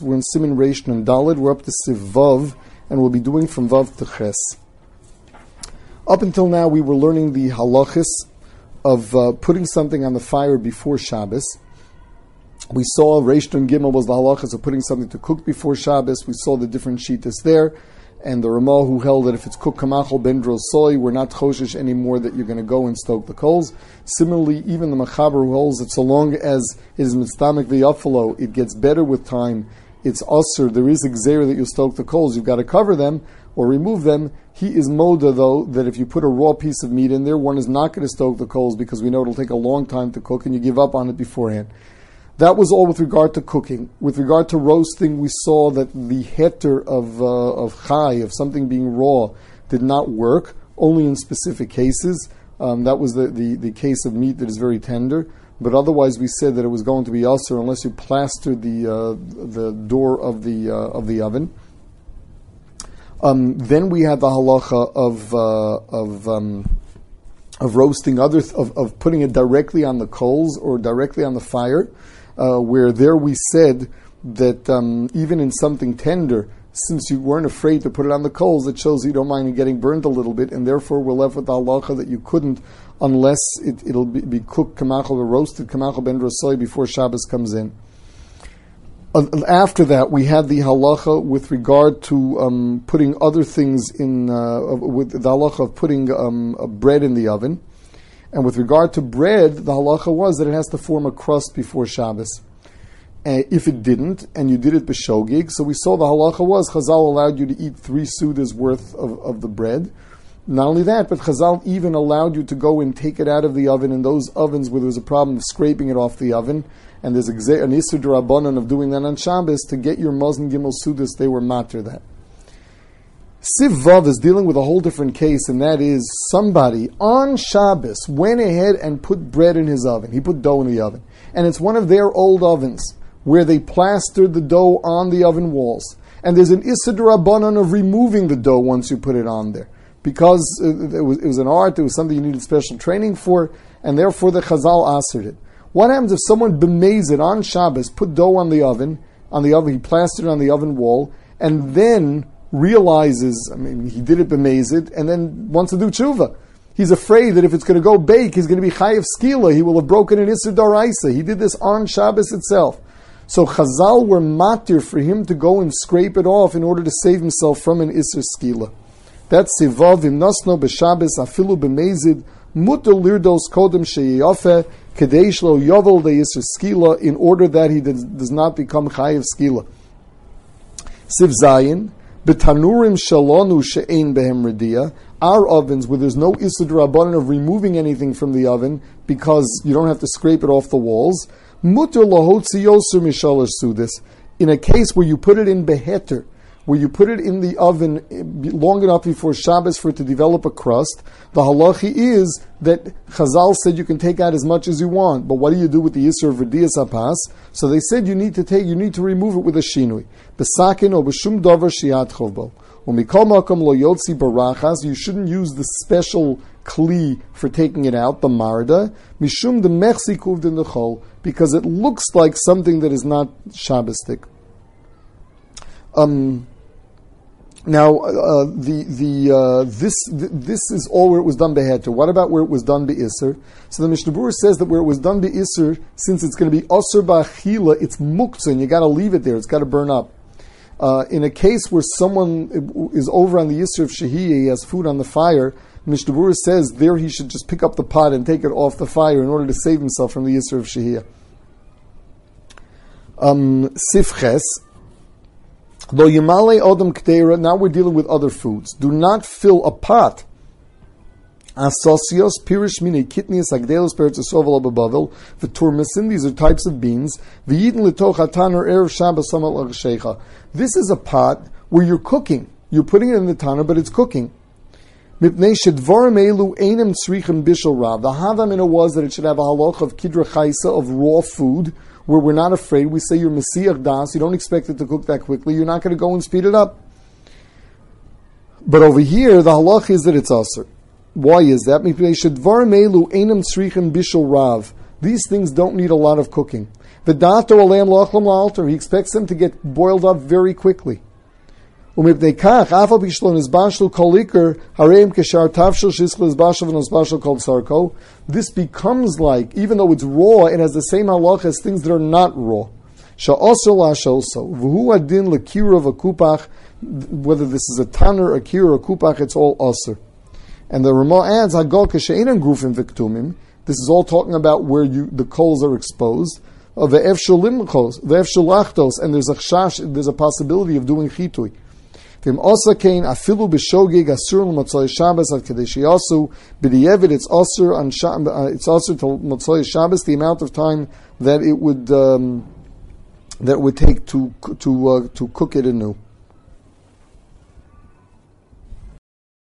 We're in Siman Reish and Dalid. We're up to Seif Vav, and we'll be doing from Vav to Ches. Up until now, we were learning the halachis of uh, putting something on the fire before Shabbos. We saw Reish and Gimel was the halachas of putting something to cook before Shabbos. We saw the different shitas there, and the Ramah who held that if it's cooked kamachal bendro soy, we're not choshish anymore that you're going to go and stoke the coals. Similarly, even the Machaber who holds that so long as it is mitztamik v'yafalo, it gets better with time it's usr, there is a gzera that you stoke the coals, you've got to cover them or remove them. He is moda, though, that if you put a raw piece of meat in there, one is not going to stoke the coals because we know it'll take a long time to cook and you give up on it beforehand. That was all with regard to cooking. With regard to roasting, we saw that the heter of, uh, of chai, of something being raw, did not work, only in specific cases. Um, that was the, the, the case of meat that is very tender but otherwise we said that it was going to be usher unless you plastered the uh, the door of the uh, of the oven. Um, then we had the halacha of uh, of um, of roasting other th- of, of putting it directly on the coals or directly on the fire, uh, where there we said that um, even in something tender, since you weren't afraid to put it on the coals, it shows you don't mind getting burned a little bit, and therefore we're left with the halacha that you couldn't unless it, will be, be, cooked kamachal or roasted kamachal ben rasoy before Shabbos comes in. Uh, after that, we had the halacha with regard to um, putting other things in, uh, with the halacha of putting um, bread in the oven. And with regard to bread, the halacha was that it has to form a crust before Shabbos. If it didn't, and you did it b'shogig, so we saw the halacha was Chazal allowed you to eat three sudas worth of, of the bread, not only that, but Chazal even allowed you to go and take it out of the oven in those ovens where there was a problem of scraping it off the oven, and there's an Isser Rabbanon of doing that on Shabbos to get your Muslim Gimel Sudas, they were matter that. Seif is dealing with a whole different case, and that is somebody on Shabbos went ahead and put bread in his oven. He put dough in the oven. And it's one of their old ovens where they plastered the dough on the oven walls. And there's an Rabbanon of removing the dough once you put it on there because uh, it was, it was, an art, it was something you needed special training for, and therefore the Chazal answered it. What happens if someone bemays it on Shabbos, put dough on the oven, on the oven, he plastered it on the oven wall, and then realizes, I mean, he did it bemazed, and then wants to do tshuva. He's afraid that if it's going to go bake, he's going to be chayiv skila. He will have broken an isser daraisa. He did this on Shabbos itself. So Chazal were matir for him to go and scrape it off in order to save himself from an isser skila. That's sivav im nasno b'Shabbos afilu b'mezid mutal lirdos kodem sheyafe kadesh lo yovel de skila in order that he does, not become chayiv skila. Seif zayin b'tanurim shalonu she'ein behem redia our ovens where there's no rabbanon of removing anything from the oven because you don't have to scrape it off the walls. In a case where you put it in beheter where you put it in the oven eh, long enough before Shabbos for it to develop a crust, the halachi is that Chazal said you can take out as much as you want, but what do you do with the Yisr of Verdiyas Apas? So they said you need to take, you need to remove it with a shinui. Besakin or b'shum dover shiat chovbo. You shouldn't use the special kli for taking it out, the marda, mishum the mechsi kuvd the chol, because it looks like something that is not Shabbostic. Um, now, uh, the the uh, this this is all where it was done beheter. What about where it was done be'isr? So the Mishnah Berurah says that where it was done be'isr, since it's going to be osir ba'achila, it's muktzah, and you got to leave it there. It's got to burn up. Uh, in a case where someone is over on the isr of shahiyah, he has food on the fire. Mishnah says there he should just pick up the pot and take it off the fire in order to save himself from the isr of shahiyah. Um, sifches, Lo yimale odom kteira. Now we're dealing with other foods. Do not fill a pot. Asosios, pirish mine kitnius agdelos peretzosovel ababavel, v'turmesin, these are types of beans, v'yidin litoch hatan or erev Shabbos samal. This is a pot where you're cooking. You're putting it in the tanner, but it's cooking. Mipnei shedvarim elu einem tzrichem bishul rav. The havamina was that it should have a halach of kidra chaisa, of raw food, where we're not afraid. We say you're Messiah Das, you don't expect it to cook that quickly, you're not going to go and speed it up. But over here, the halach is that it's usr. Why is that? These things don't need a lot of cooking. V'dato aleim lochlam alter. He expects them to get boiled up very quickly. ומפני כך, אף על פי שלא נזבשלו כל עיקר, הרי הם כשאר תבשל שיסכל נזבשל ונזבשל כל צרכו, this becomes like, even though it's raw, it has the same halach as things that are not raw. Sha'osr la'sholso, v'hu adin l'kira v'kupach, whether this is a tanner, a kira, or a kupach, it's all osir. And the Ramah adds, Hagol k'she'enan grufim v'ktumim, this is all talking about where you, the coals are exposed, of the efshalimchos, the efshalachtos, and there's a chash, there's a possibility of doing chitui. Vim osa kain afilu b'shogig asur l'motzoi Shabbos ad kadesh yasu b'di'evid it's osur on uh, it's osur to motzoi Shabbos the amount of time that it would um, that it would take to to uh, to cook it anew.